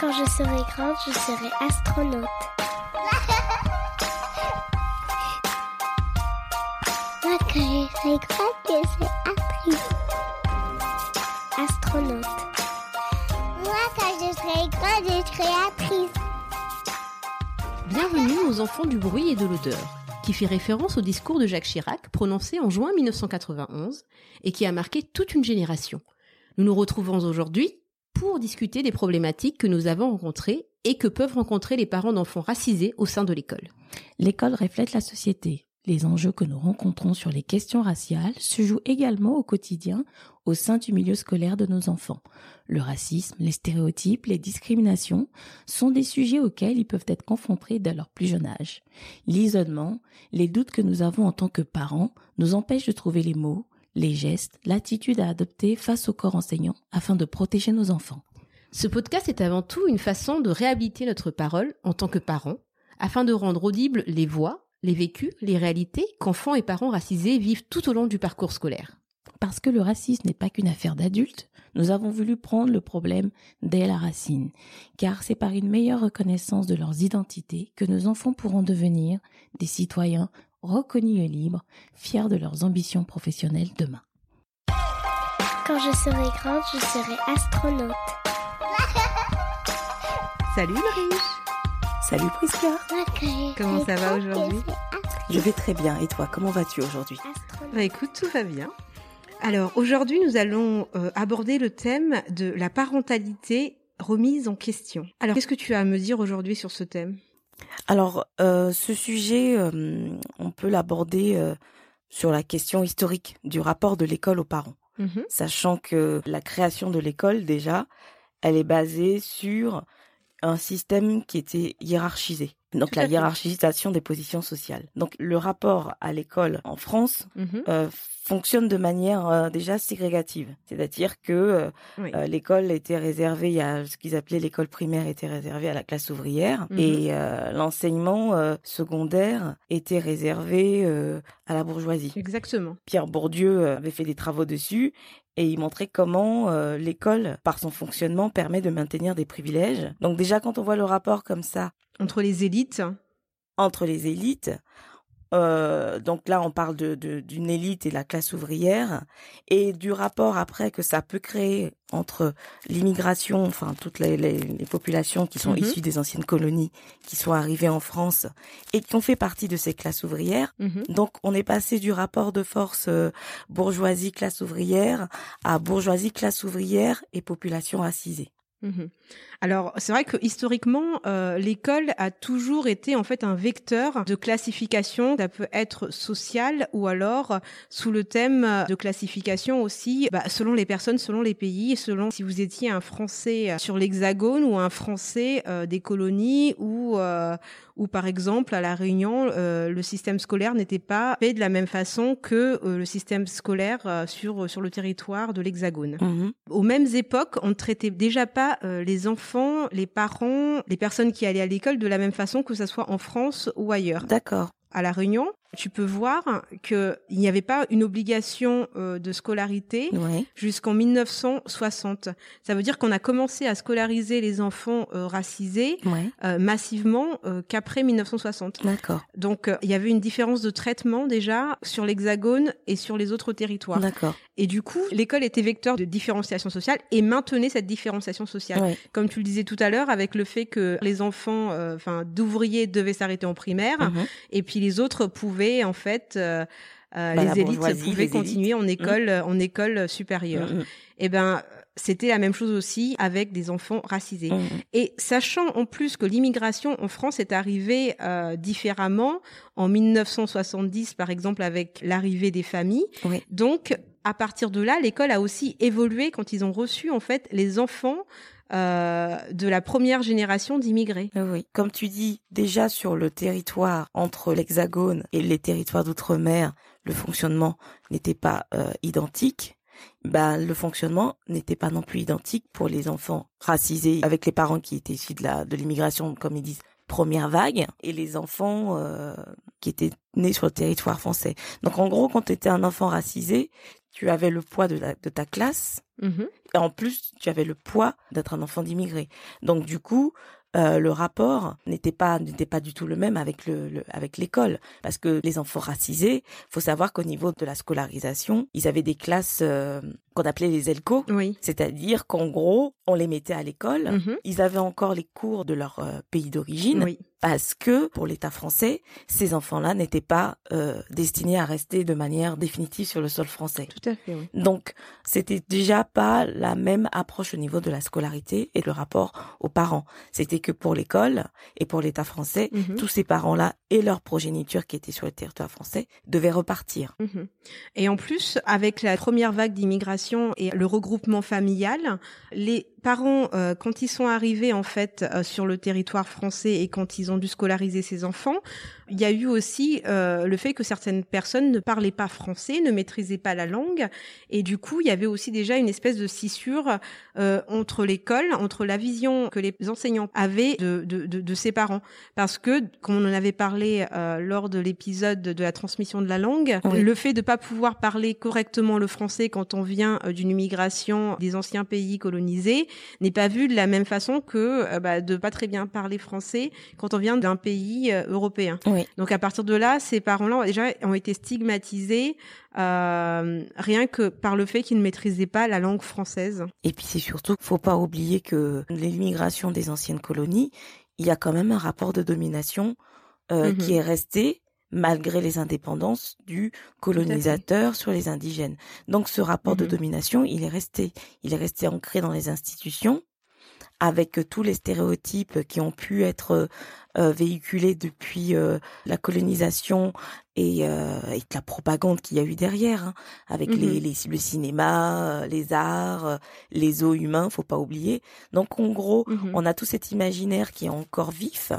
Quand je serai grande, je serai astronaute. Moi, quand je serai grande, je serai actrice. Astronaute. Moi, quand je serai grande, je serai actrice. Bienvenue aux enfants du bruit et de l'odeur, qui fait référence au discours de Jacques Chirac prononcé en juin 1991 et qui a marqué toute une génération. Nous nous retrouvons aujourd'hui pour discuter des problématiques que nous avons rencontrées et que peuvent rencontrer les parents d'enfants racisés au sein de l'école. L'école reflète la société. Les enjeux que nous rencontrons sur les questions raciales se jouent également au quotidien au sein du milieu scolaire de nos enfants. Le racisme, les stéréotypes, les discriminations sont des sujets auxquels ils peuvent être confrontés dès leur plus jeune âge. L'isolement, les doutes que nous avons en tant que parents nous empêchent de trouver les mots, les gestes, l'attitude à adopter face au corps enseignant afin de protéger nos enfants. Ce podcast est avant tout une façon de réhabiliter notre parole en tant que parents, afin de rendre audibles les voix, les vécus, les réalités qu'enfants et parents racisés vivent tout au long du parcours scolaire. Parce que le racisme n'est pas qu'une affaire d'adultes, nous avons voulu prendre le problème dès la racine, car c'est par une meilleure reconnaissance de leurs identités que nos enfants pourront devenir des citoyens reconnus et libres, fiers de leurs ambitions professionnelles demain. Quand je serai grande, je serai astronaute. Salut Marie Salut Prisca je Comment ça va aujourd'hui je vais très bien, et toi, comment vas-tu aujourd'hui? Astronaute. Bah écoute, tout va bien. Alors aujourd'hui, nous allons euh, aborder le thème de la parentalité remise en question. Alors, qu'est-ce que tu as à me dire aujourd'hui sur ce thème? Alors, euh, ce sujet, euh, on peut l'aborder euh, sur la question historique du rapport de l'école aux parents, Mhm. sachant que la création de l'école, déjà, elle est basée sur un système qui était hiérarchisé. Donc la hiérarchisation des positions sociales. Donc le rapport à l'école en France Mhm. euh, fonctionne de manière euh, déjà ségrégative. C'est-à-dire que euh, Oui. euh, l'école était réservée, il y a ce qu'ils appelaient l'école primaire était réservée à la classe ouvrière Mhm. et euh, l'enseignement euh, secondaire était réservé euh, à la bourgeoisie. Exactement. Pierre Bourdieu avait fait des travaux dessus et il montrait comment euh, l'école, par son fonctionnement, permet de maintenir des privilèges. Donc déjà, quand on voit le rapport comme ça Entre les élites, entre les élites. Euh, donc là, on parle de, de- d'une élite et la classe ouvrière, et du rapport après que ça peut créer entre l'immigration, enfin toutes les, les- les populations qui sont Mhm. issues des anciennes colonies, qui sont arrivées en France et qui ont fait partie de ces classes ouvrières. Mhm. Donc on est passé du rapport de force euh, bourgeoisie classe ouvrière à bourgeoisie classe ouvrière et population racisée. Mhm. Alors, c'est vrai que historiquement, euh, l'école a toujours été en fait un vecteur de classification. Ça peut être social ou alors euh, sous le thème euh, de classification aussi, bah, selon les personnes, selon les pays, selon si vous étiez un Français euh, sur l'Hexagone ou un Français des colonies ou euh, ou par exemple à la Réunion, euh, le système scolaire n'était pas fait de la même façon que euh, le système scolaire euh, sur sur le territoire de l'Hexagone. Mhm. Aux mêmes époques, on ne traitait déjà pas les enfants, les parents, les personnes qui allaient à l'école de la même façon que ça soit en France ou ailleurs. D'accord. À la Réunion, tu peux voir que il n'y avait pas une obligation euh, de scolarité Ouais. jusqu'en 1960. Ça veut dire qu'on a commencé à scolariser les enfants euh, racisés Ouais. euh, massivement qu'après 1960. D'accord. Donc il y avait une différence de traitement déjà sur l'Hexagone et sur les autres territoires. D'accord. Et du coup, l'école était vecteur de différenciation sociale et maintenait cette différenciation sociale. Ouais. Comme tu le disais tout à l'heure, avec le fait que les enfants, enfin, d'ouvriers devaient s'arrêter en primaire, Mhm. et puis les autres pouvaient, en fait, euh, euh, Bah, les élites pouvaient les continuer en école, en école supérieure. Mhm. Et ben, c'était la même chose aussi avec des enfants racisés. Et sachant en plus que l'immigration en France est arrivée euh, différemment en 1970, par exemple, avec l'arrivée des familles. Oui. Donc, à partir de là, l'école a aussi évolué quand ils ont reçu en fait les enfants euh, de la première génération d'immigrés. Oui, comme tu dis, déjà sur le territoire entre l'Hexagone et les territoires d'outre-mer, le fonctionnement n'était pas euh, identique. Ben, le fonctionnement n'était pas non plus identique pour les enfants racisés avec les parents qui étaient issus de la de l'immigration, comme ils disent, première vague, et les enfants euh, qui étaient nés sur le territoire français. Donc en gros, quand tu étais un enfant racisé, tu avais le poids de, de ta classe, Mhm. et en plus, tu avais le poids d'être un enfant d'immigré. Donc du coup, euh, le rapport n'était pas n'était pas du tout le même avec le, le- avec l'école parce que les enfants racisés, faut savoir qu'au niveau de la scolarisation, ils avaient des classes euh, qu'on appelait les ELCO, Oui. c'est-à-dire qu'en gros, on les mettait à l'école, Mhm. ils avaient encore les cours de leur euh, pays d'origine Oui. Parce que pour l'État français, ces enfants-là n'étaient pas euh, destinés à rester de manière définitive sur le sol français. Tout à fait. Oui. Donc, c'était déjà pas la même approche au niveau de la scolarité et le rapport aux parents. C'était que pour l'école et pour l'État français, Mhm. tous ces parents-là et leur progéniture qui étaient sur le territoire français devaient repartir. Mhm. Et en plus, avec la première vague d'immigration et le regroupement familial, les parents, euh, quand ils sont arrivés en fait euh, sur le territoire français et quand ils ont dû scolariser ces enfants, il y a eu aussi euh, le fait que certaines personnes ne parlaient pas français, ne maîtrisaient pas la langue, et du coup, il y avait aussi déjà une espèce de scissure euh, entre l'école, entre la vision que les enseignants avaient de, de, de, de ses parents, parce que, comme on en avait parlé euh, lors de l'épisode de la transmission de la langue, Oui. le fait de pas pouvoir parler correctement le français quand on vient euh, d'une immigration des anciens pays colonisés n'est pas vu de la même façon que euh, bah, de pas très bien parler français quand on vient d'un pays euh, européen. Oui. Donc à partir de là, ces parents-là déjà ont été stigmatisés euh, rien que par le fait qu'ils ne maîtrisaient pas la langue française. Et puis c'est surtout, faut pas oublier que l'immigration des anciennes colonies, il y a quand même un rapport de domination euh, Mhm. qui est resté malgré les indépendances du colonisateur sur les indigènes. Donc ce rapport de Mhm. domination, il est resté, il est resté ancré dans les institutions avec tous les stéréotypes qui ont pu être euh, véhiculés depuis euh, la colonisation et, euh, et la propagande qu'il y a eu derrière, hein, avec les, les, le cinéma, euh, les arts, les eaux humains, faut pas oublier. Donc en gros, Mhm. on a tout cet imaginaire qui est encore vif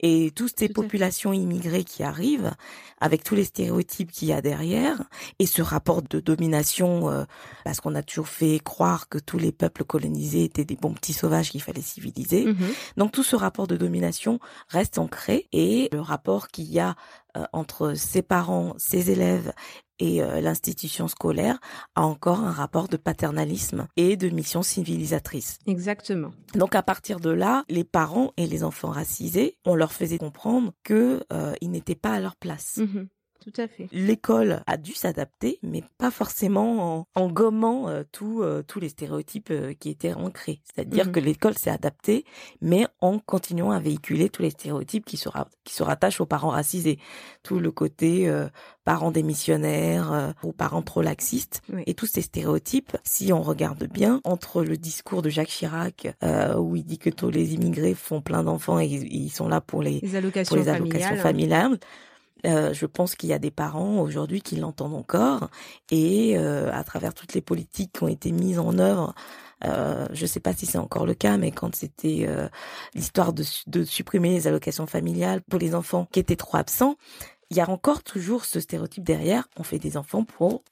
et toutes ces Tout populations immigrées qui arrivent avec tous les stéréotypes qu'il y a derrière et ce rapport de domination euh, parce qu'on a toujours fait croire que tous les peuples colonisés étaient des bons petits sauvages qu'il fallait civiliser. Mhm. Donc tout ce rapport de domination reste ancré et le rapport qu'il y a euh, entre ses parents, ses élèves et euh, l'institution scolaire a encore un rapport de paternalisme et de mission civilisatrice. Exactement. Donc à partir de là, les parents et les enfants racisés, on leur faisait comprendre que euh, ils n'étaient pas à leur place. Mhm. Tout à fait. L'école a dû s'adapter, mais pas forcément en, en gommant euh, tout, euh, tous les stéréotypes euh, qui étaient ancrés. C'est-à-dire Mhm. que l'école s'est adaptée, mais en continuant à véhiculer tous les stéréotypes qui se, qui se rattachent aux parents racisés. Tout le côté euh, parents démissionnaires euh, ou parents trop laxistes. Oui. Et tous ces stéréotypes, si on regarde bien, entre le discours de Jacques Chirac, euh, où il dit que tous les immigrés font plein d'enfants et ils- ils sont là pour les Les allocations, pour les allocations familiales. familiales. Euh, je pense qu'il y a des parents aujourd'hui qui l'entendent encore et euh, à travers toutes les politiques qui ont été mises en œuvre, euh, je ne sais pas si c'est encore le cas, mais quand c'était euh, l'histoire de, de supprimer les allocations familiales pour les enfants qui étaient trop absents, il y a encore toujours ce stéréotype derrière. On fait des enfants pour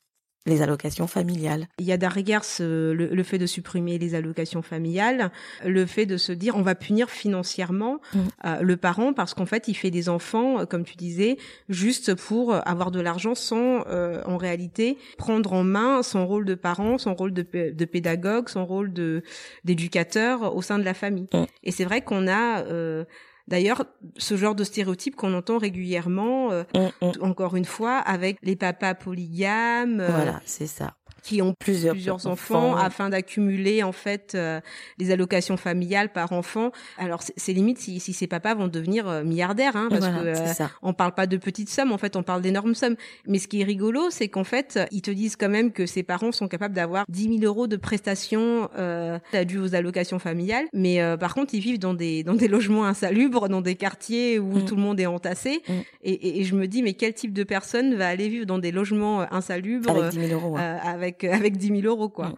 les allocations familiales. Il y a derrière ce, le, le fait de supprimer les allocations familiales, le fait de se dire on va punir financièrement Mm. euh, le parent parce qu'en fait il fait des enfants, euh, comme tu disais, juste pour euh, avoir de l'argent sans euh, en réalité prendre en main son rôle de parent, son rôle de pédagogue, son rôle de d'éducateur au sein de la famille. Mm. Et c'est vrai qu'on a euh, D'ailleurs, ce genre de stéréotype qu'on entend régulièrement, euh, Hum, hum. encore une fois, avec les papas polygames, euh, Voilà, c'est ça. Qui ont Plusieurs, plusieurs enfants, afin d'accumuler en fait euh, les allocations familiales par enfant. Alors c'est- limite si, si ces papas vont devenir euh, milliardaires, hein, parce Voilà, que euh, ça. on parle pas de petites sommes, en fait on parle d'énormes sommes. Mais ce qui est rigolo, c'est qu'en fait ils te disent quand même que ces parents sont capables d'avoir 10 000 euros de prestations euh, dues aux allocations familiales, mais euh, par contre ils vivent dans des dans des logements insalubres, dans des quartiers où Mm. tout le monde est entassé. Mm. Et, et- et je me dis mais quel type de personne va aller vivre dans des logements euh, insalubres Avec 10 000 euros. avec avec avec 10 000 euros quoi.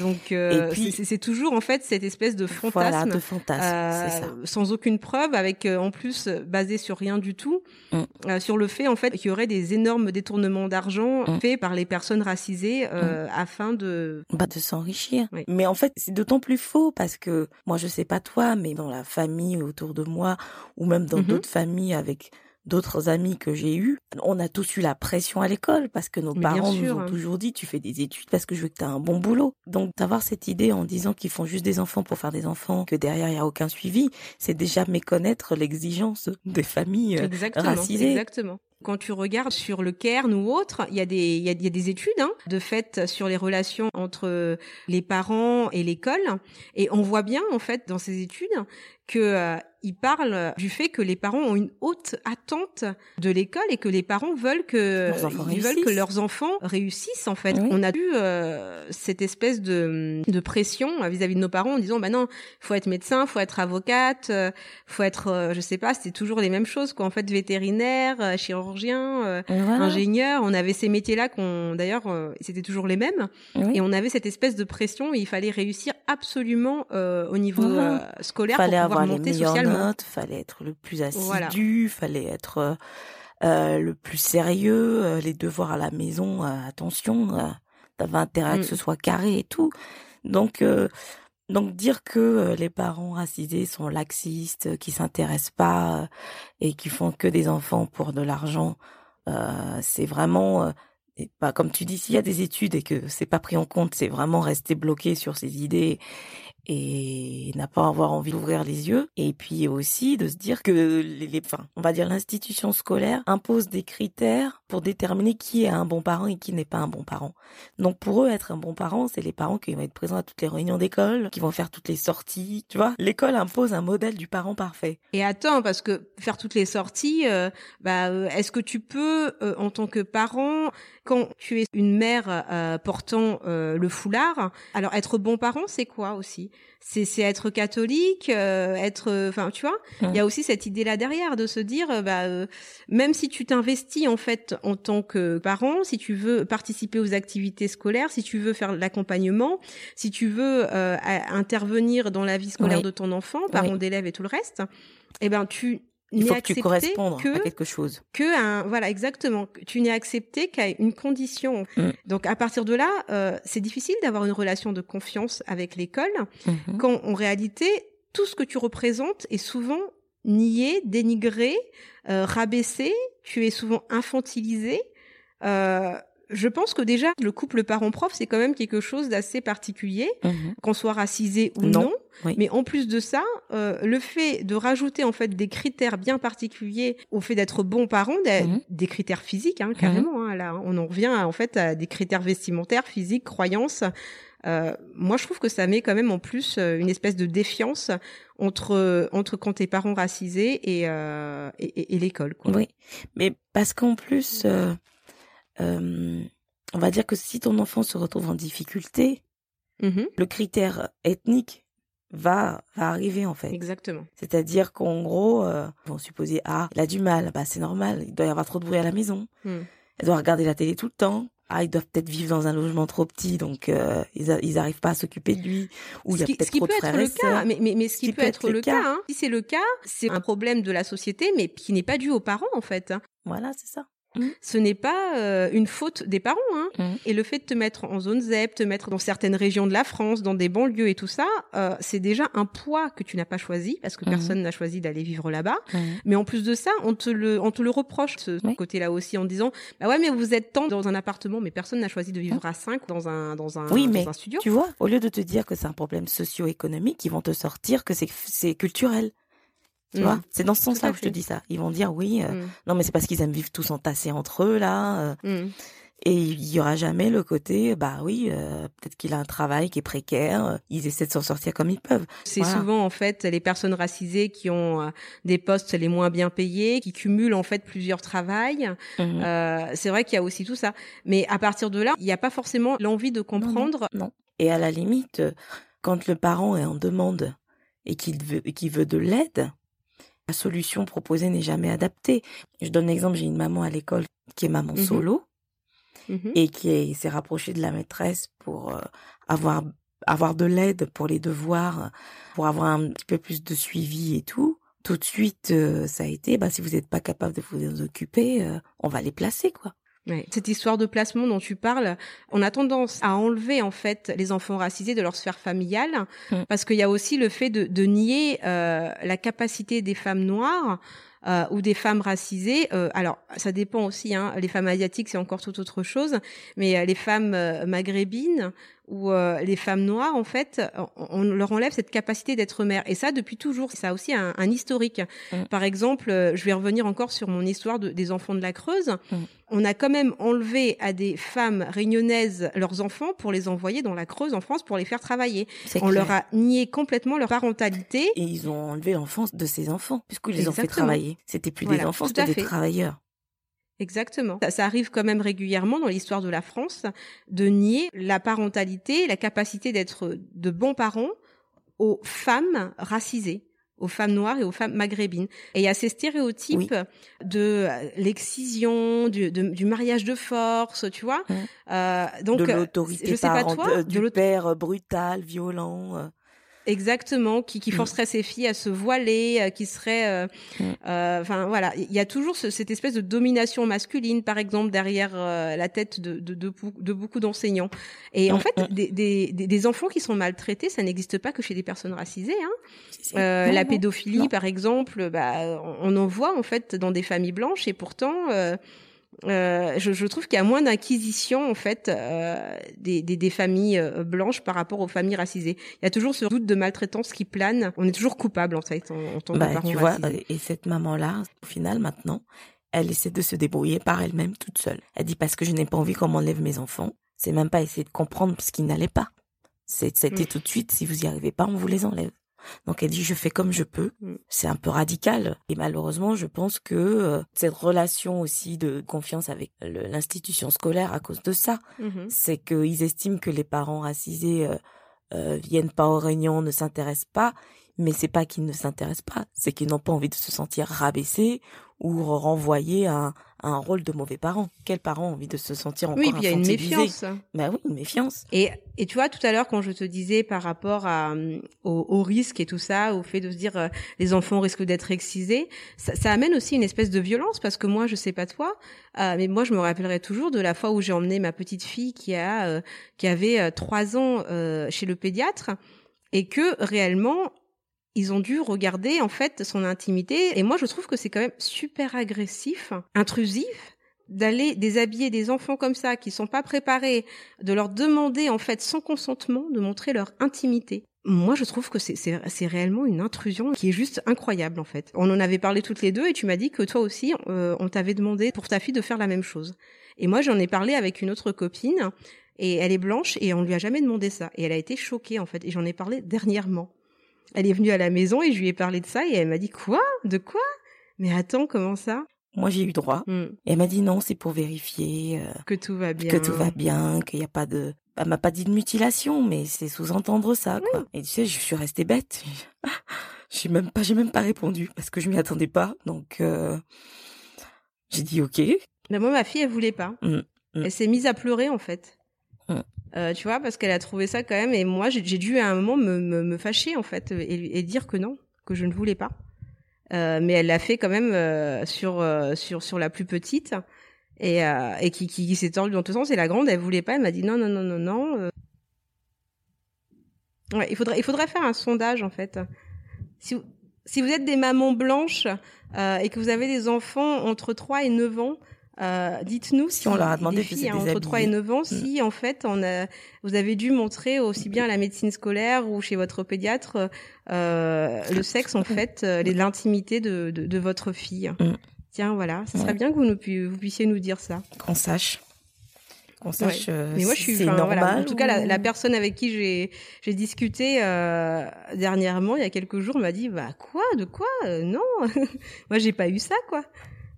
Donc euh, c'est- toujours en fait cette espèce de fantasme, Voilà, de fantasme, ça. euh, sans aucune preuve, avec euh, en plus euh, basé sur rien du tout, Mm. euh, sur le fait en fait qu'il y aurait des énormes détournements d'argent Mm. faits par les personnes racisées euh, afin de Bah, de s'enrichir. Oui. Mais en fait, c'est d'autant plus faux parce que moi, je sais pas toi, mais dans la famille autour de moi, ou même dans Mhm. d'autres familles avec d'autres amis que j'ai eus, on a tous eu la pression à l'école parce que nos Mais parents nous ont hein. toujours dit tu fais des études parce que je veux que tu aies un bon boulot. Donc d'avoir cette idée en disant qu'ils font juste des enfants pour faire des enfants, que derrière il y a aucun suivi, c'est déjà méconnaître l'exigence des familles euh, Exactement, racisées. exactement. Quand tu regardes sur le Cairn ou autre, il y a des il y a, il y a des études hein, de fait sur les relations entre les parents et l'école et on voit bien en fait dans ces études que euh, ils parlent du fait que les parents ont une haute attente de l'école et que les parents veulent que ils veulent que leurs enfants réussissent en fait. Oui. On a eu euh, cette espèce de de pression vis-à-vis de nos parents en disant bah non, faut être médecin, faut être avocate, euh, faut être euh, je sais pas, c'était toujours les mêmes choses quoi en fait vétérinaire, euh, chirurgien, euh, Voilà. ingénieur, on avait ces métiers-là qu'on d'ailleurs c'était toujours les mêmes Oui. et on avait cette espèce de pression et il fallait réussir absolument euh, au niveau Voilà. scolaire fallait pour avoir pouvoir les meilleures notes, fallait être le plus assidu, Voilà. fallait être euh, euh, le plus sérieux, euh, les devoirs à la maison, euh, attention, t'avais intérêt à Mm. que ce soit carré et tout. Donc, donc dire que les parents racisés sont laxistes, qui s'intéressent pas et qui font que des enfants pour de l'argent, c'est vraiment et pas comme tu dis s'il y a des études et que c'est pas pris en compte, c'est vraiment rester bloqué sur ces idées et n'a pas avoir envie d'ouvrir les yeux et puis aussi de se dire que les, les- enfin, on va dire l'institution scolaire impose des critères pour déterminer qui est un bon parent et qui n'est pas un bon parent. Donc pour eux être un bon parent, c'est les parents qui vont être présents à toutes les réunions d'école, qui vont faire toutes les sorties, tu vois. L'école impose un modèle du parent parfait. Et attends, parce que faire toutes les sorties, euh, bah, euh, est-ce que tu peux, euh, en tant que parent, quand tu es une mère euh, portant euh, le foulard, alors être bon parent, c'est quoi aussi? C'est c'est être catholique, euh, être, euh, enfin, tu vois, il y a aussi cette idée-là derrière de se dire, euh, bah, euh, même si tu t'investis en fait en tant que parent, si tu veux participer aux activités scolaires, si tu veux faire l'accompagnement, si tu veux euh, intervenir dans la vie scolaire Oui. de ton enfant, parents Oui. d'élèves et tout le reste, eh ben tu Il faut que tu correspondes que à quelque chose. que un voilà exactement tu n'es accepté qu'à une condition. Mm. Donc à partir de là, euh, c'est difficile d'avoir une relation de confiance avec l'école Mhm. quand en réalité tout ce que tu représentes est souvent nié, dénigré, euh, rabaissé. Tu es souvent infantilisé. Euh, je pense que déjà le couple parent-prof c'est quand même quelque chose d'assez particulier, Mhm. qu'on soit racisé ou Non. non. Oui. Mais en plus de ça, euh, le fait de rajouter en fait des critères bien particuliers au fait d'être bon parent, des, Mhm. des critères physiques hein, carrément. hein, là, on en revient à, en fait à des critères vestimentaires, physiques, croyances. Euh, moi, je trouve que ça met quand même en plus euh, une espèce de défiance entre entre quand t'es parent racisé et euh, et, et- et l'école. Quoi. Oui, mais parce qu'en plus, euh, euh, on va dire que si ton enfant se retrouve en difficulté, Mhm, le critère ethnique va, va arriver en fait. exactement. C'est-à-dire qu'en gros, euh, ils vont supposer ah, il a du mal, bah c'est normal, il doit y avoir trop de bruit à la maison, Hmm. il doit regarder la télé tout le temps. Ah, ils doivent peut-être vivre dans un logement trop petit, donc euh, ils, ils arrivent pas à s'occuper de lui. Ou il y a peut-être trop peut de être frères le et cas, sœurs. mais, mais, mais ce qui, peut être, le cas, cas. hein. si c'est le cas, c'est un problème de la société, mais qui n'est pas dû aux parents en fait. hein. Voilà, c'est ça. Ce n'est pas euh, une faute des parents. Hein. Mhm. Et le fait de te mettre en zone ZEP, te mettre dans certaines régions de la France, dans des banlieues et tout ça, euh, c'est déjà un poids que tu n'as pas choisi parce que Mhm. personne n'a choisi d'aller vivre là-bas. Mais en plus de ça, on te le, on te le reproche ce Oui. côté-là aussi en disant, bah ouais, mais vous êtes tant dans un appartement, mais personne n'a choisi de vivre à cinq dans un, dans un, Oui, dans mais un studio. Tu vois, au lieu de te dire que c'est un problème socio-économique, ils vont te sortir que c'est culturel. Tu Mm. vois, c'est dans ce sens-là que je te dis ça. Ils vont dire oui, euh, Mm. non mais c'est parce qu'ils aiment vivre tous entassés entre eux là, euh, Mm. et il y aura jamais le côté, bah oui, euh, peut-être qu'il a un travail qui est précaire, ils essaient de s'en sortir comme ils peuvent. C'est Voilà. souvent en fait les personnes racisées qui ont des postes les moins bien payés, qui cumulent en fait plusieurs travails. Euh, c'est vrai qu'il y a aussi tout ça. Mais à partir de là, il n'y a pas forcément l'envie de comprendre. Non. Et à la limite, quand le parent est en demande et qu'il veut, et qu'il veut de l'aide, la solution proposée n'est jamais adaptée. Je donne l'exemple, j'ai une maman à l'école qui est maman Mhm. solo. Mhm. et qui s'est rapproché de la maîtresse pour euh, avoir avoir de l'aide pour les devoirs, pour avoir un petit peu plus de suivi et tout. Tout de suite, euh, ça a été, bah, si vous n'êtes pas capable de vous en occuper, euh, on va les placer, quoi. Ouais. Cette histoire de placement dont tu parles, on a tendance à enlever en fait les enfants racisés de leur sphère familiale, Mm. parce qu'il y a aussi le fait de, de nier euh, la capacité des femmes noires euh, ou des femmes racisées. euh, alors, ça dépend aussi. Hein, les femmes asiatiques, c'est encore tout autre chose, mais euh, les femmes euh, maghrébines ou euh, les femmes noires, en fait, on, on leur enlève cette capacité d'être mère. Et ça, depuis toujours, ça a aussi un, un historique. Mm. Par exemple, euh, je vais revenir encore sur mon histoire de- des enfants de la Creuse. Mm. On a quand même enlevé à des femmes réunionnaises leurs enfants pour les envoyer dans la Creuse en France pour les faire travailler. On clair. leur a nié complètement leur parentalité. Et ils ont enlevé l'enfance de ces enfants, puisqu'ils les ont fait travailler. C'était plus des enfants, c'était des travailleurs. Exactement. Ça, ça arrive quand même régulièrement dans l'histoire de la France de nier la parentalité, la capacité d'être de bons parents aux femmes racisées aux femmes noires et aux femmes maghrébines. Et il y a ces stéréotypes Oui. de euh, l'excision, du, de- du mariage de force, tu vois. Mm. Euh, donc, de euh, l'autorité je sais pas parent- toi, euh, du père brutal, violent. Euh. Exactement, qui, qui Mm. forcerait ses filles à se voiler, euh, qui serait, euh, Mm. euh, enfin voilà, il y a toujours ce- cette espèce de domination masculine, par exemple, derrière euh, la tête de, de, de, de beaucoup d'enseignants. Et en Mm, fait, des, des, des- enfants qui sont maltraités, ça n'existe pas que chez des personnes racisées. Hein. Euh, Non, la pédophilie, non. par exemple, bah, on on en voit en fait dans des familles blanches, et pourtant. Euh, je, je trouve qu'il y a moins d'inquisition en fait euh, des, des, des familles euh, blanches par rapport aux familles racisées. Il y a toujours ce doute de maltraitance qui plane. On est toujours coupable en fait en, en tant que Bah, parent tu vois, racisé. et cette maman-là, au final, maintenant, elle essaie de se débrouiller par elle-même toute seule. Elle dit parce que je n'ai pas envie qu'on m'enlève mes enfants. C'est même pas essayer de comprendre ce qui n'allait pas. C'était Mm. tout de suite, si vous y arrivez pas, on vous les enlève. Donc elle dit je fais comme je peux. Mm. C'est un peu radical. Et malheureusement, je pense que euh, cette relation aussi de confiance avec l'institution scolaire à cause de ça, Mhm. c'est qu'ils estiment que les parents racisés euh, euh, viennent pas aux réunions, ne s'intéressent pas, mais c'est pas qu'ils ne s'intéressent pas, c'est qu'ils n'ont pas envie de se sentir rabaissés ou renvoyés à un, à un rôle de mauvais parents. Quels parents ont envie de se sentir encore Oui, puis il y a une méfiance. Bah oui, une méfiance. Et, et tu vois, tout à l'heure, quand je te disais par rapport à, euh, au, au risque et tout ça, au fait de se dire euh, les enfants risquent d'être excisés, ça, ça amène aussi une espèce de violence parce que moi, je sais pas toi, euh, mais moi, je me rappellerai toujours de la fois où j'ai emmené ma petite fille qui a euh, qui avait trois ans chez le pédiatre et que réellement ils ont dû regarder en fait son intimité et moi je trouve que c'est quand même super agressif, intrusif d'aller déshabiller des enfants comme ça qui sont pas préparés, de leur demander en fait sans consentement de montrer leur intimité. Moi, je trouve que c'est- réellement une intrusion qui est juste incroyable en fait. On en avait parlé toutes les deux et tu m'as dit que toi aussi, euh, on t'avait demandé pour ta fille de faire la même chose. Et moi, j'en ai parlé avec une autre copine et elle est blanche et on lui a jamais demandé ça. Et elle a été choquée en fait. Et j'en ai parlé dernièrement. Elle est venue à la maison et je lui ai parlé de ça et elle m'a dit quoi? De quoi? Mais attends, comment ça? Moi, j'ai eu droit. Hmm, Et elle m'a dit non, c'est pour vérifier euh, Que tout va bien. que tout va bien, qu'il n'y a pas de... Elle m'a pas dit de mutilation, mais c'est sous-entendre ça, quoi. Et tu sais, je suis restée bête. J'ai même pas, j'ai même pas répondu parce que je m'y attendais pas. Donc, euh, j'ai dit ok. Mais moi, ma fille, elle voulait pas. Mm, mm. Elle s'est mise à pleurer, en fait. Euh, tu vois, parce qu'elle a trouvé ça quand même. Et moi, j'ai dû à un moment me, me, me fâcher, en fait, et, et dire que non, que je ne voulais pas. Euh, mais elle l'a fait quand même euh, sur, euh, sur, sur la plus petite. Et, euh, et qui, qui, qui s'est tordue dans tous sens. Et la grande, elle voulait pas. Elle m'a dit non, non, non, non, non. euh. Ouais, il faudrait, il faudrait faire un sondage, en fait. Si vous, si vous êtes des mamans blanches et que vous avez des enfants entre 3 et 9 ans, euh, dites-nous Si on leur a demandé des filles hein, entre 3 et déshabiller. 9 ans, si en fait on a, vous avez dû montrer aussi bien à la médecine scolaire ou chez votre pédiatre euh, le sexe en fait, euh, l'intimité de, de, de votre fille. Mm. Tiens, voilà, ça serait Ouais. bien que vous, nous, vous puissiez nous dire ça. Qu'on sache. Qu'on sache euh, Mais moi, je suis, normal. voilà. En tout cas, la, personne avec qui j'ai j'ai discuté euh, dernièrement, il y a quelques jours, m'a dit bah quoi, de quoi? Euh, Non, moi j'ai pas eu ça quoi.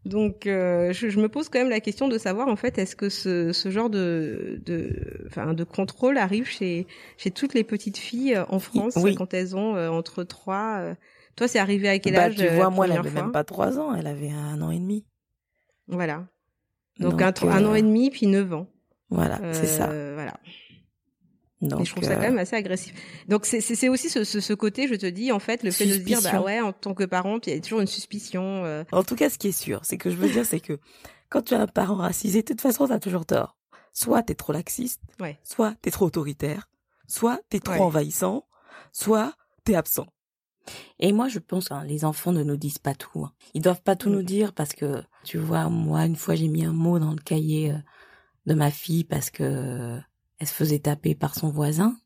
Donc, euh, je, je me pose quand même la question de savoir en fait, est-ce que ce, ce genre de de enfin de contrôle arrive chez chez toutes les petites filles euh, en France Oui. quand elles ont euh, entre trois. euh, Toi, c'est arrivé à quel bah, âge tu vois, moi, elle avait même pas trois ans, elle avait un an et demi. Voilà. Donc, un, tro- un an et demi puis neuf ans. Voilà, c'est ça. Voilà. Donc, et je trouve ça euh, quand même assez agressif. Donc c'est c'est c'est aussi ce, ce, ce côté, je te dis, en fait, le fait de se dire, bah ouais, en tant que parent, il y a toujours une suspicion. euh, En tout cas, ce qui est sûr, c'est que je veux dire, c'est que quand tu as un parent racisé, de toute façon, t'as toujours tort. Soit t'es trop laxiste, Ouais. soit t'es trop autoritaire, soit t'es trop Ouais. envahissant, soit t'es absent. Et moi, je pense que les enfants ne nous disent pas tout. hein. Ils doivent pas tout Mm. nous dire parce que, tu vois, moi, une fois, j'ai mis un mot dans le cahier euh, de ma fille parce que euh, elle se faisait taper par son voisin.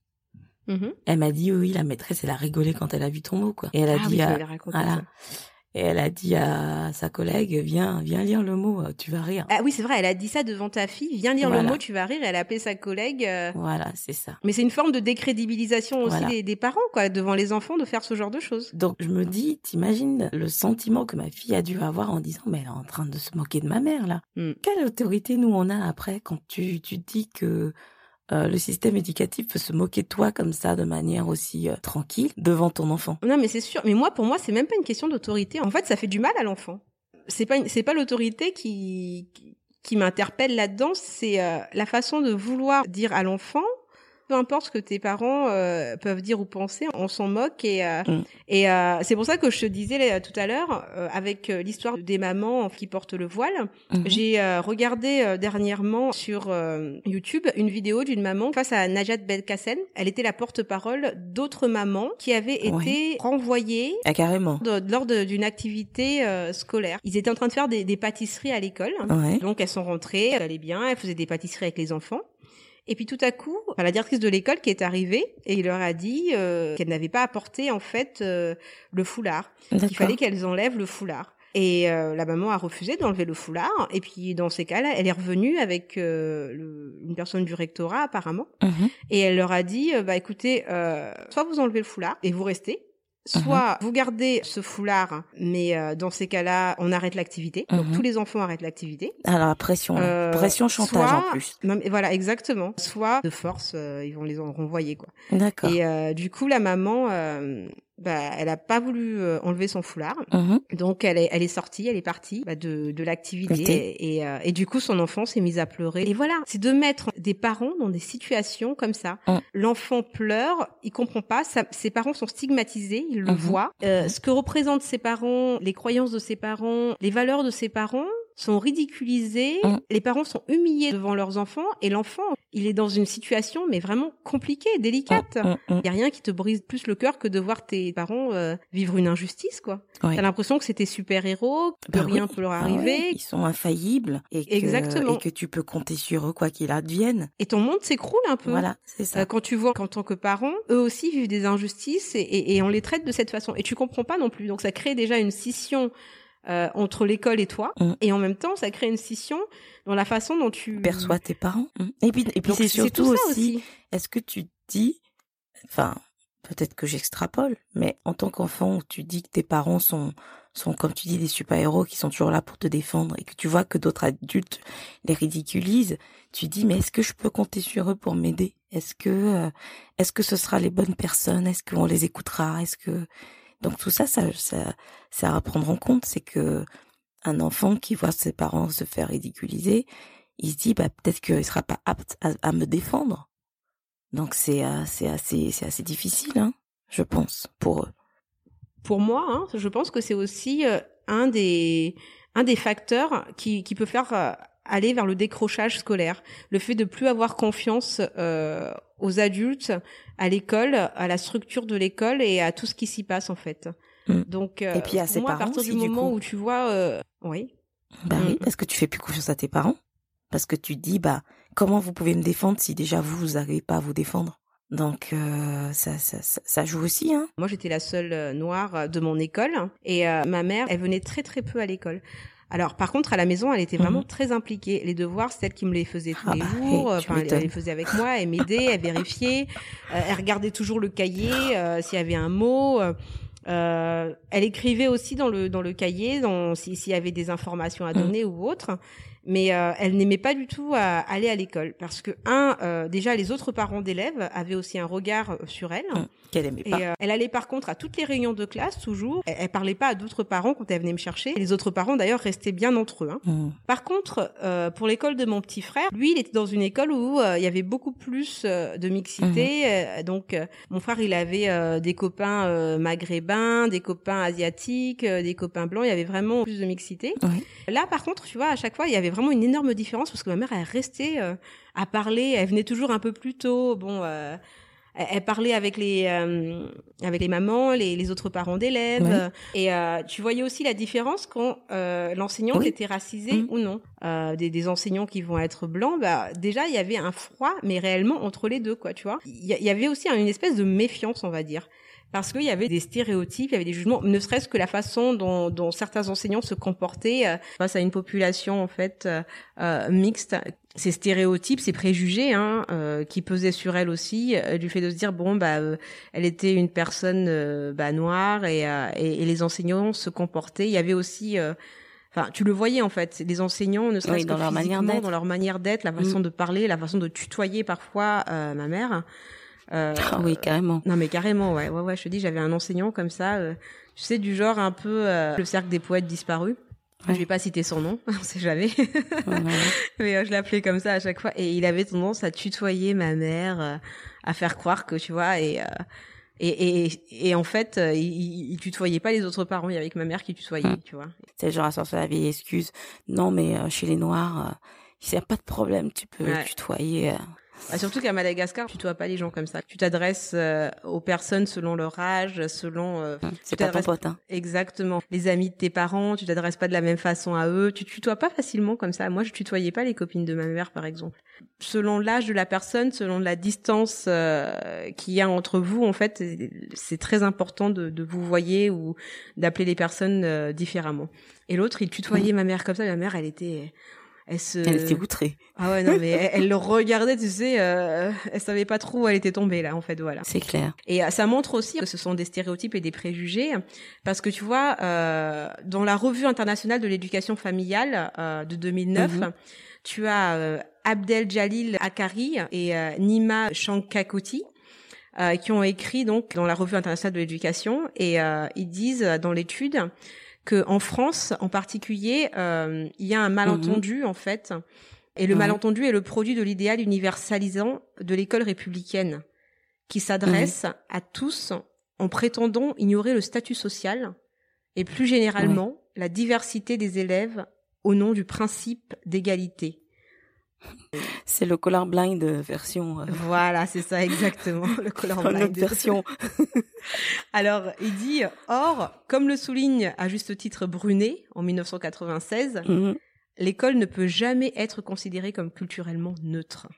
mhm. Elle m'a dit, oui, la maîtresse, elle a rigolé quand elle a vu ton mot, quoi. Et elle a Ah dit oui, à- voilà. Et elle a dit à sa collègue, viens, viens lire le mot, euh, tu vas rire. Ah oui, c'est vrai, elle a dit ça devant ta fille. Viens lire Voilà. le mot, tu vas rire. Elle a appelé sa collègue. euh, Voilà, c'est ça. Mais c'est une forme de décrédibilisation aussi Voilà. des, des parents, quoi, devant les enfants, de faire ce genre de choses. Donc je me dis, t'imagines le sentiment que ma fille a dû avoir en disant, mais elle est en train de se moquer de ma mère là. Mm. Quelle autorité nous on a après quand tu, tu dis que euh, le système éducatif peut se moquer de toi comme ça de manière aussi euh, tranquille devant ton enfant Non, mais c'est sûr. Mais moi, pour moi, c'est même pas une question d'autorité. En fait, ça fait du mal à l'enfant. C'est pas, c'est pas l'autorité qui, qui, qui m'interpelle là-dedans. C'est euh, la façon de vouloir dire à l'enfant. Peu importe ce que tes parents euh, peuvent dire ou penser, on s'en moque et euh, Mm. et euh, c'est pour ça que je te disais là, tout à l'heure euh, avec euh, l'histoire des mamans qui portent le voile. Mhm. J'ai euh, regardé euh, dernièrement sur euh, YouTube une vidéo d'une maman face à Najat Belkacem. Elle était la porte-parole d'autres mamans qui avaient Ouais. été renvoyées Ah carrément. de- lors d'une activité euh, scolaire. Ils étaient en train de faire des, des pâtisseries à l'école. Ouais. Donc elles sont rentrées, elles allaient bien, elles faisaient des pâtisseries avec les enfants. Et puis tout à coup, enfin, la directrice de l'école qui est arrivée et il leur a dit euh, qu'elle n'avait pas apporté en fait euh, le foulard qu'il fallait qu'elles enlèvent le foulard. Et euh, la maman a refusé d'enlever le foulard. Et puis dans ces cas-là, elle est revenue avec euh, le- une personne du rectorat apparemment, Mhm. et elle leur a dit euh, bah écoutez, euh, soit vous enlevez le foulard et vous restez. Mhm. Soit vous gardez ce foulard, mais euh, dans ces cas-là, on arrête l'activité. Donc Mhm. tous les enfants arrêtent l'activité. Alors la pression, là. Euh, pression chantage soit- en plus. Non, mais voilà, exactement. Soit de force, euh, ils vont les en renvoyer quoi. D'accord. Et euh, du coup, la maman, euh, bah, elle a pas voulu euh, enlever son foulard. Mhm. Donc elle est, elle est sortie, elle est partie bah, de, de l'activité et, et, euh, et du coup son enfant s'est mis à pleurer. Et voilà, c'est de mettre des parents dans des situations comme ça. Mm. L'enfant pleure, il comprend pas, sa- ses parents sont stigmatisés, il le Mhm. voit. Euh, ce que représentent ses parents, les croyances de ses parents, les valeurs de ses parents sont ridiculisées, Mm. les parents sont humiliés devant leurs enfants et l'enfant, il est dans une situation mais vraiment compliquée, délicate. Mm, mm, Il y a rien qui te brise plus le cœur que de voir tes parents euh, vivre une injustice, quoi. Ouais. T'as l'impression que c'est tes super-héros, que Bah rien oui. peut leur Ah arriver. ouais, ils sont infaillibles et que, Exactement. et que tu peux compter sur eux quoi qu'il advienne. Et ton monde s'écroule un peu. Voilà, c'est ça. Euh, quand tu vois qu'en tant que parents, eux aussi vivent des injustices et, et- et on les traite de cette façon. Et tu comprends pas non plus. Donc ça crée déjà une scission euh, entre l'école et toi. Mm. Et en même temps, ça crée une scission dans la façon dont tu perçois tes parents. Mm. Et puis, et puis c'est surtout aussi, aussi. est-ce que tu dis, enfin, peut-être que j'extrapole, mais en tant qu'enfant, tu dis que tes parents sont, sont, comme tu dis, des super-héros qui sont toujours là pour te défendre et que tu vois que d'autres adultes les ridiculisent, tu dis, mais est-ce que je peux compter sur eux pour m'aider? Est-ce que, euh, est-ce que ce sera les bonnes personnes? Est-ce qu'on les écoutera? Est-ce que, donc tout ça, ça, ça, c'est à prendre en compte, c'est que un enfant qui voit ses parents se faire ridiculiser, il se dit bah peut-être qu'il sera pas apte à, me défendre. Donc c'est euh, c'est assez c'est assez difficile, hein, je pense, pour eux. pour moi, hein, je pense que c'est aussi euh, un des un des facteurs qui qui peut faire euh, aller vers le décrochage scolaire, le fait de plus avoir confiance euh, aux adultes, à l'école, à la structure de l'école et à tout ce qui s'y passe en fait. Mm. Donc euh, Et puis à pour ses moi, à parents partir aussi, du du moment coup. où tu vois, euh, oui, Bah oui, parce que tu fais plus confiance à tes parents, parce que tu dis bah comment vous pouvez me défendre si déjà vous vous n'arrivez pas à vous défendre? Donc euh, ça, ça ça ça joue aussi, hein. Moi, j'étais la seule euh, noire euh, de mon école et euh, ma mère, elle venait très très peu à l'école. Alors, par contre, à la maison, elle était vraiment Mhm. très impliquée. Les devoirs, c'est elle qui me les faisait tous Ah les bah, jours. hey, Enfin, elle, les faisait avec moi, elle m'aidait, elle vérifiait, euh, elle regardait toujours le cahier euh, s'il y avait un mot. euh, elle écrivait aussi dans le dans le cahier, dans si- s'il y avait des informations à Mhm. donner ou autre. mais euh, elle n'aimait pas du tout euh, aller à l'école parce que un, euh, déjà les autres parents d'élèves avaient aussi un regard sur elle. Hum, Qu'elle aimait Et euh, elle allait par contre à toutes les réunions de classe toujours. Elle, elle parlait pas à d'autres parents quand elle venait me chercher. Les autres parents d'ailleurs restaient bien entre eux. hein. Hum. Par contre, euh, pour l'école de mon petit frère, lui, il était dans une école où euh, il y avait beaucoup plus euh, de mixité. Euh, donc, euh, mon frère, il avait euh, des copains euh, maghrébins, des copains asiatiques, euh, des copains blancs. Il y avait vraiment plus de mixité. Là, par contre, tu vois, à chaque fois, il y avait vraiment une énorme différence parce que ma mère, elle restait euh, à parler. Elle venait toujours un peu plus tôt. Bon. Elle parlait avec les euh, avec les mamans, les, les autres parents d'élèves, et euh, tu voyais aussi la différence quand euh, l'enseignant Oui. était racisé Mhm. ou non. Euh, des, des enseignants qui vont être blancs, bah déjà il y avait un froid, mais réellement entre les deux, quoi, tu vois. Il y, avait aussi une espèce de méfiance, on va dire. Parce qu'il y avait des stéréotypes, il y avait des jugements, ne serait-ce que la façon dont, dont certains enseignants se comportaient euh, face à une population en fait euh, mixte. Ces stéréotypes, ces préjugés hein, euh, qui pesaient sur elle aussi, euh, du fait de se dire bon bah euh, elle était une personne euh, bah, noire et, euh, et, et les enseignants se comportaient. Il y avait aussi euh, Enfin, tu le voyais en fait, les enseignants, ne serait-ce Oui, dans que leur manière physiquement, d'être. dans leur manière d'être, la façon Mm. de parler, la façon de tutoyer parfois euh, ma mère. Euh, Ah oui, carrément. non mais carrément, ouais, ouais, ouais. Je te dis, j'avais un enseignant comme ça, euh, tu sais, du genre un peu euh, le cercle des poètes disparus. Ouais. Je vais pas citer son nom, on sait jamais, Ouais, ouais. mais euh, je l'appelais comme ça à chaque fois. Et il avait tendance à tutoyer ma mère, euh, à faire croire que tu vois, et euh, et, et, et en fait, il, il tutoyait pas les autres parents. Il y avait que ma mère qui tutoyait, tu vois. C'est genre à sortir la vieille excuse. Non, mais chez les Noirs, il n'y a pas de problème, tu peux Ouais. tutoyer. Bah, surtout qu'à Madagascar, tu tutoies pas les gens comme ça. Tu t'adresses euh, aux personnes selon leur âge, selon euh, C'est pas ton pote, hein. Exactement. Les amis de tes parents, tu t'adresses pas de la même façon à eux. Tu tutoies pas facilement comme ça. Moi, je tutoyais pas les copines de ma mère, par exemple. Selon l'âge de la personne, selon la distance euh, qu'il y a entre vous, en fait, c'est très important de, de vous voyer ou d'appeler les personnes euh, différemment. Et l'autre, il tutoyait ma mère comme ça. Ma mère, elle était, elle se, Elle était outrée. ah ouais non mais elle, elle le regardait, tu sais, euh, elle savait pas trop où elle était tombée là, en fait, voilà. C'est clair. Et euh, ça montre aussi que ce sont des stéréotypes et des préjugés, parce que tu vois, euh, dans la revue internationale de l'éducation familiale euh, de 2009, Mhm. tu as euh, Abdel Jalil Akari et euh, Nima Shankakoti. euh, qui ont écrit donc dans la revue internationale de l'éducation et euh, ils disent dans l'étude que en France en particulier euh, il y a un malentendu en fait et le Ouais. malentendu est le produit de l'idéal universalisant de l'école républicaine qui s'adresse à tous en prétendant ignorer le statut social et plus généralement la diversité des élèves au nom du principe d'égalité. C'est le color blind version. euh, Voilà, c'est ça exactement, le color autre version. Alors, il dit, or, comme le souligne à juste titre Brunet en 1996, Mhm. l'école ne peut jamais être considérée comme culturellement neutre.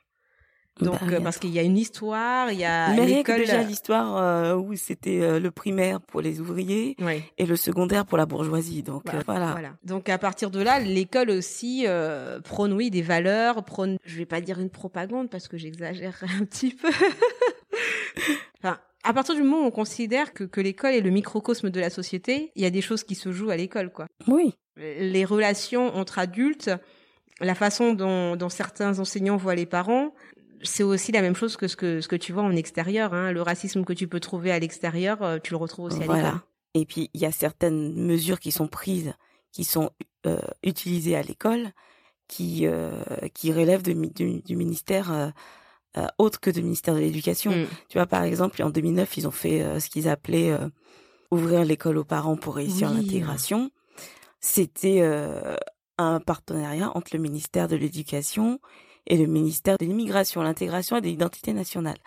Donc, Bah, euh, parce qu'il y a une histoire, il y a l'école. déjà l'histoire euh, où c'était euh, le primaire pour les ouvriers Ouais. et le secondaire pour la bourgeoisie. Donc Voilà, euh, voilà. Voilà. Donc à partir de là, l'école aussi euh, prône oui des valeurs, prône je vais pas dire une propagande parce que j'exagère un petit peu. enfin, à partir du moment où on considère que, que l'école est le microcosme de la société, il y a des choses qui se jouent à l'école quoi. Oui. Les relations entre adultes, la façon dont, dont certains enseignants voient les parents, c'est aussi la même chose que ce que ce que tu vois en extérieur. Hein. Le racisme que tu peux trouver à l'extérieur, euh, tu le retrouves aussi à l'école. Voilà. Et puis il y a certaines mesures qui sont prises, qui sont euh, utilisées à l'école, qui euh, qui relèvent de du, du ministère euh, autre que du ministère de l'Éducation. Mm. Tu vois, par exemple, en 2009, ils ont fait ce qu'ils appelaient ouvrir l'école aux parents pour réussir Oui. l'intégration. C'était un partenariat entre le ministère de l'Éducation et le ministère de l'Immigration, l'intégration et de l'identité nationale.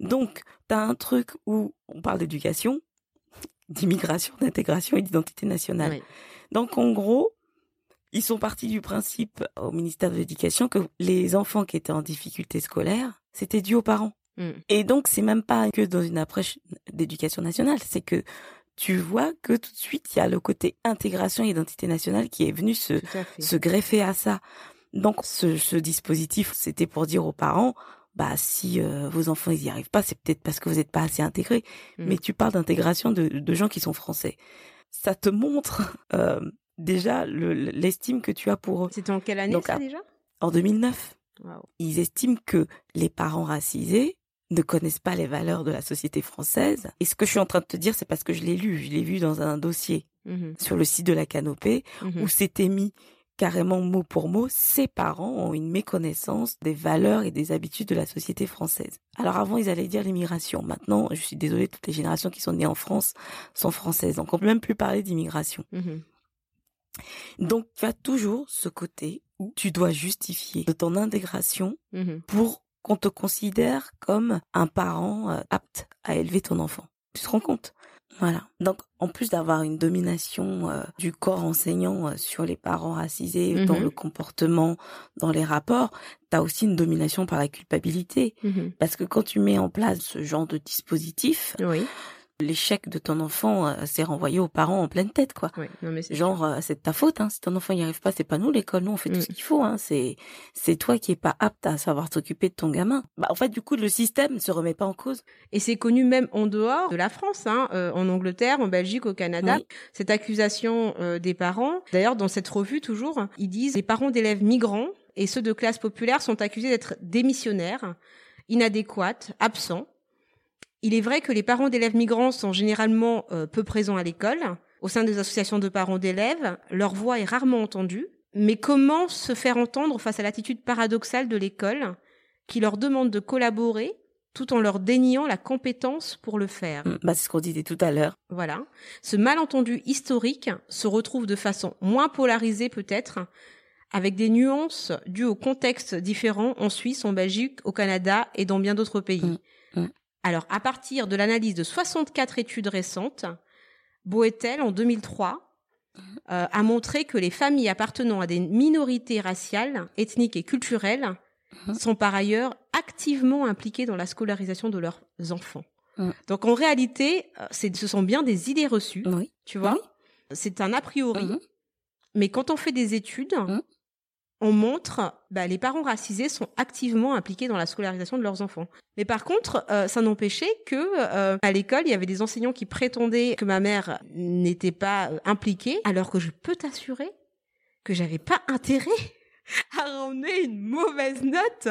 Donc, tu as un truc où on parle d'éducation, d'immigration, d'intégration et d'identité nationale. Oui. Donc, en gros, ils sont partis du principe au ministère de l'Éducation que les enfants qui étaient en difficulté scolaire, c'était dû aux parents. Mm. Et donc, c'est même pas que dans une approche d'éducation nationale, c'est que tu vois que tout de suite, il y a le côté intégration et identité nationale qui est venu se greffer à ça. Donc, ce, ce dispositif, c'était pour dire aux parents, bah, si euh, vos enfants, ils y arrivent pas, c'est peut-être parce que vous n'êtes pas assez intégrés. Mm. Mais tu parles d'intégration de, de gens qui sont français. Ça te montre euh, déjà le- l'estime que tu as pour eux. C'était en quelle année Donc, ça déjà? En 2009, Waouh. ils estiment que les parents racisés ne connaissent pas les valeurs de la société française. Et ce que je suis en train de te dire, c'est parce que je l'ai lu. Je l'ai vu dans un dossier Mhm, sur le site de la Canopée mhm. où c'était mis carrément mot pour mot, ces parents ont une méconnaissance des valeurs et des habitudes de la société française. Alors avant, ils allaient dire l'immigration. Maintenant, je suis désolée, toutes les générations qui sont nées en France sont françaises. Donc on peut même plus parler d'immigration. Mhm. Donc tu as toujours ce côté où tu dois justifier de ton intégration Mhm. pour qu'on te considère comme un parent euh, apte à élever ton enfant. Tu te rends compte? Voilà. Donc, en plus d'avoir une domination euh, du corps enseignant euh, sur les parents racisés, dans Mhm. le comportement, dans les rapports, t'as aussi une domination par la culpabilité. Mhm. Parce que quand tu mets en place ce genre de dispositif, Oui, l'échec de ton enfant euh, s'est renvoyé aux parents en pleine tête, quoi. oui. Non, mais c'est Genre, euh, c'est de ta faute, hein. Si ton enfant n'y arrive pas, c'est pas nous l'école, nous on fait tout Mm. ce qu'il faut, hein. C'est, c'est toi qui es pas apte à savoir s'occuper de ton gamin. Bah, en fait, du coup, le système ne se remet pas en cause. Et c'est connu même en dehors de la France, hein, euh, en Angleterre, en Belgique, au Canada. Oui. Cette accusation euh, des parents, d'ailleurs dans cette revue toujours, ils disent les parents d'élèves migrants et ceux de classe populaire sont accusés d'être démissionnaires, inadéquats, absents. Il est vrai que les parents d'élèves migrants sont généralement euh, peu présents à l'école. Au sein des associations de parents d'élèves, leur voix est rarement entendue. Mais comment se faire entendre face à l'attitude paradoxale de l'école qui leur demande de collaborer tout en leur déniant la compétence pour le faire? Mm. Bah, c'est ce qu'on disait tout à l'heure. Voilà. Ce malentendu historique se retrouve de façon moins polarisée peut-être, avec des nuances dues au contexte différent en Suisse, en Belgique, au Canada et dans bien d'autres pays. Mm, mm. Alors, à partir de l'analyse de 64 études récentes, Boetel, en 2003, euh, a montré que les familles appartenant à des minorités raciales, ethniques et culturelles sont par ailleurs activement impliquées dans la scolarisation de leurs enfants. Donc en réalité, euh, ce sont bien des idées reçues, Oui. tu vois. Oui. C'est un a priori, Mhm. mais quand on fait des études, Mhm. On montre bah, les parents racisés sont activement impliqués dans la scolarisation de leurs enfants. Mais par contre, euh, ça n'empêchait que euh, à l'école, il y avait des enseignants qui prétendaient que ma mère n'était pas euh, impliquée, alors que je peux t'assurer que j'avais pas intérêt à ramener une mauvaise note.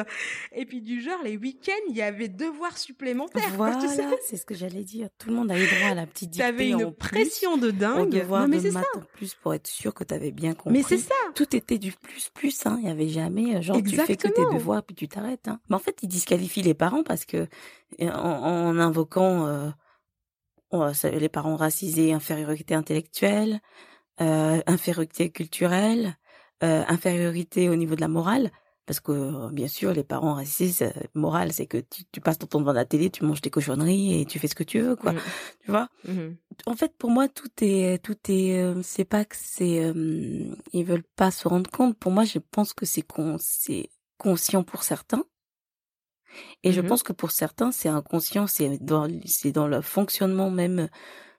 Et puis du genre, les week-ends, il y avait devoirs supplémentaires. quoi, tu sais. Voilà, c'est ce que j'allais dire. Tout le monde avait droit à la petite dictée T'avais en une plus, pression de au dingue. devoir Non, mais de c'est maths ça. en plus pour être sûr que tu avais bien compris. Mais c'est ça. Tout était du plus plus, hein. Il y avait jamais euh, genre tu fais que tes Exactement. devoirs puis tu t'arrêtes. Hein. Mais en fait, ils disqualifient les parents parce que en, en invoquant euh, les parents racisés, infériorité intellectuelle, euh, infériorité culturelle, euh, infériorité au niveau de la morale. Parce que euh, bien sûr, les parents racisés, c'est- morale, c'est que tu, tu passes ton temps devant la télé, tu manges tes cochonneries et tu fais ce que tu veux, quoi. Mhm. Tu vois? Mhm. en fait, pour moi, tout est, tout est, euh, c'est pas que c'est, euh, ils veulent pas se rendre compte. Pour moi, je pense que c'est con, c'est conscient pour certains. Et je Mhm. pense que pour certains, c'est inconscient, c'est dans, c'est dans le fonctionnement même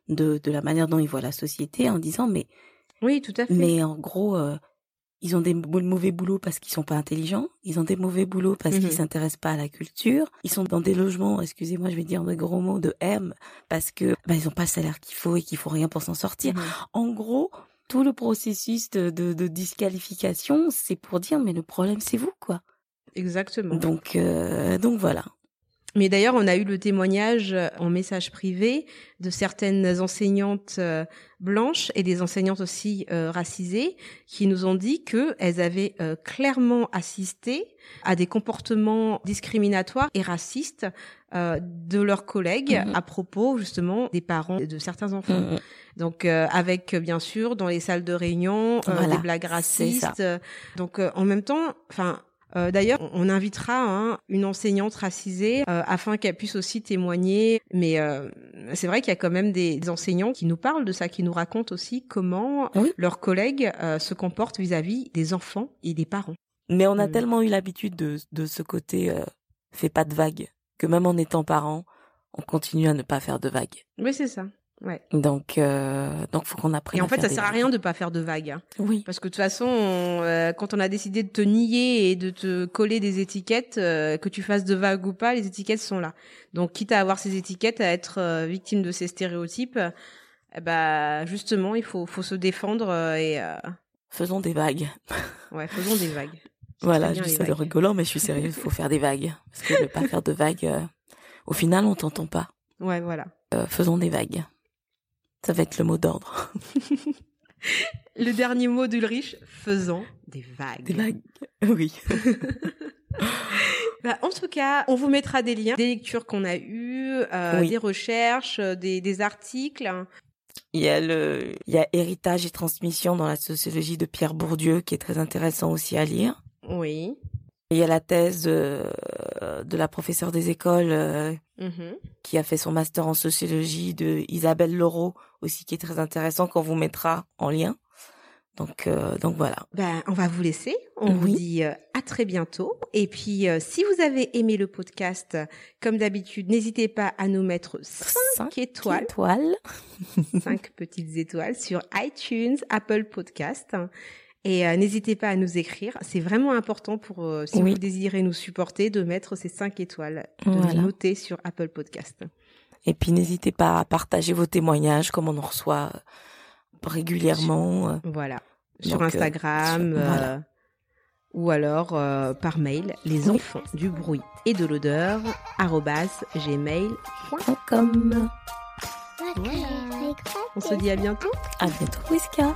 de, de la manière dont ils voient la société en disant, mais, Oui, tout à fait. mais en gros, euh, ils ont des mauvais boulots parce qu'ils sont pas intelligents. Ils ont des mauvais boulots parce Mhm. qu'ils s'intéressent pas à la culture. Ils sont dans des logements, excusez-moi, je vais dire des gros mots de M parce que bah, ils ont pas le salaire qu'il faut et qu'ils font rien pour s'en sortir. Mhm. En gros, tout le processus de, de, de disqualification, c'est pour dire mais le problème c'est vous quoi. Exactement. Donc euh, donc voilà. Mais d'ailleurs, on a eu le témoignage euh, en message privé de certaines enseignantes euh, blanches et des enseignantes aussi euh, racisées qui nous ont dit que elles avaient euh, clairement assisté à des comportements discriminatoires et racistes euh, de leurs collègues Mhm. à propos justement des parents de certains enfants. Mm, mm. Donc avec bien sûr dans les salles de réunion Voilà, des blagues racistes. Donc en même temps, enfin. Euh, D'ailleurs, on invitera hein, une enseignante racisée euh, afin qu'elle puisse aussi témoigner. Mais euh, c'est vrai qu'il y a quand même des, des enseignants qui nous parlent de ça, qui nous racontent aussi comment Oui. leurs collègues euh, se comportent vis-à-vis des enfants et des parents. Mais on a Mm. tellement eu l'habitude de, de ce côté euh, fais pas de vagues que même en étant parent, on continue à ne pas faire de vagues. Oui, c'est ça. Ouais. Donc euh, donc faut qu'on apprenne. Et en fait, ça sert à rien de pas faire de vagues. hein. Oui. Parce que de toute façon, on, euh, quand on a décidé de te nier et de te coller des étiquettes, euh, que tu fasses de vagues ou pas, les étiquettes sont là. Donc, quitte à avoir ces étiquettes, à être euh, victime de ces stéréotypes, Eh bah, justement, il faut, faut se défendre et Faisons des vagues. ouais, faisons des vagues. Voilà, je dis ça de rigolant, mais je suis sérieuse, il faut faire des vagues. Parce que ne pas faire de vagues, au final, on t'entend pas. Ouais, voilà. Faisons des vagues. Ça va être le mot d'ordre. Le dernier mot d'Ulrich, faisons des vagues. Des vagues. Oui. Bah, en tout cas, on vous mettra des liens, des lectures qu'on a eues, euh, Oui. des recherches, euh, des, des articles. Il y a le, il y a héritage et transmission dans la sociologie de Pierre Bourdieu qui est très intéressant aussi à lire. Oui. Il y a la thèse de, de la professeure des écoles euh, Mhm. qui a fait son master en sociologie de Isabelle Laureau aussi qui est très intéressant qu'on vous mettra en lien. Donc, euh, donc voilà. Ben, on va vous laisser. On vous dit euh, à très bientôt. Et puis, euh, si vous avez aimé le podcast, comme d'habitude, n'hésitez pas à nous mettre 5 Cinq étoiles, Étoile. 5 petites étoiles sur iTunes, Apple Podcast. Et euh, n'hésitez pas à nous écrire. C'est vraiment important pour, euh, si Oui. vous désirez nous supporter, de mettre ces 5 étoiles, de Voilà. noter sur Apple Podcast. Et puis n'hésitez pas à partager vos témoignages comme on en reçoit euh, régulièrement. Voilà. Sur Donc, euh, Instagram. sur- voilà. euh, ou alors euh, par mail, les enfants du bruit et de l'odeur, gmail.com. On se dit à bientôt. À bientôt, Wiska.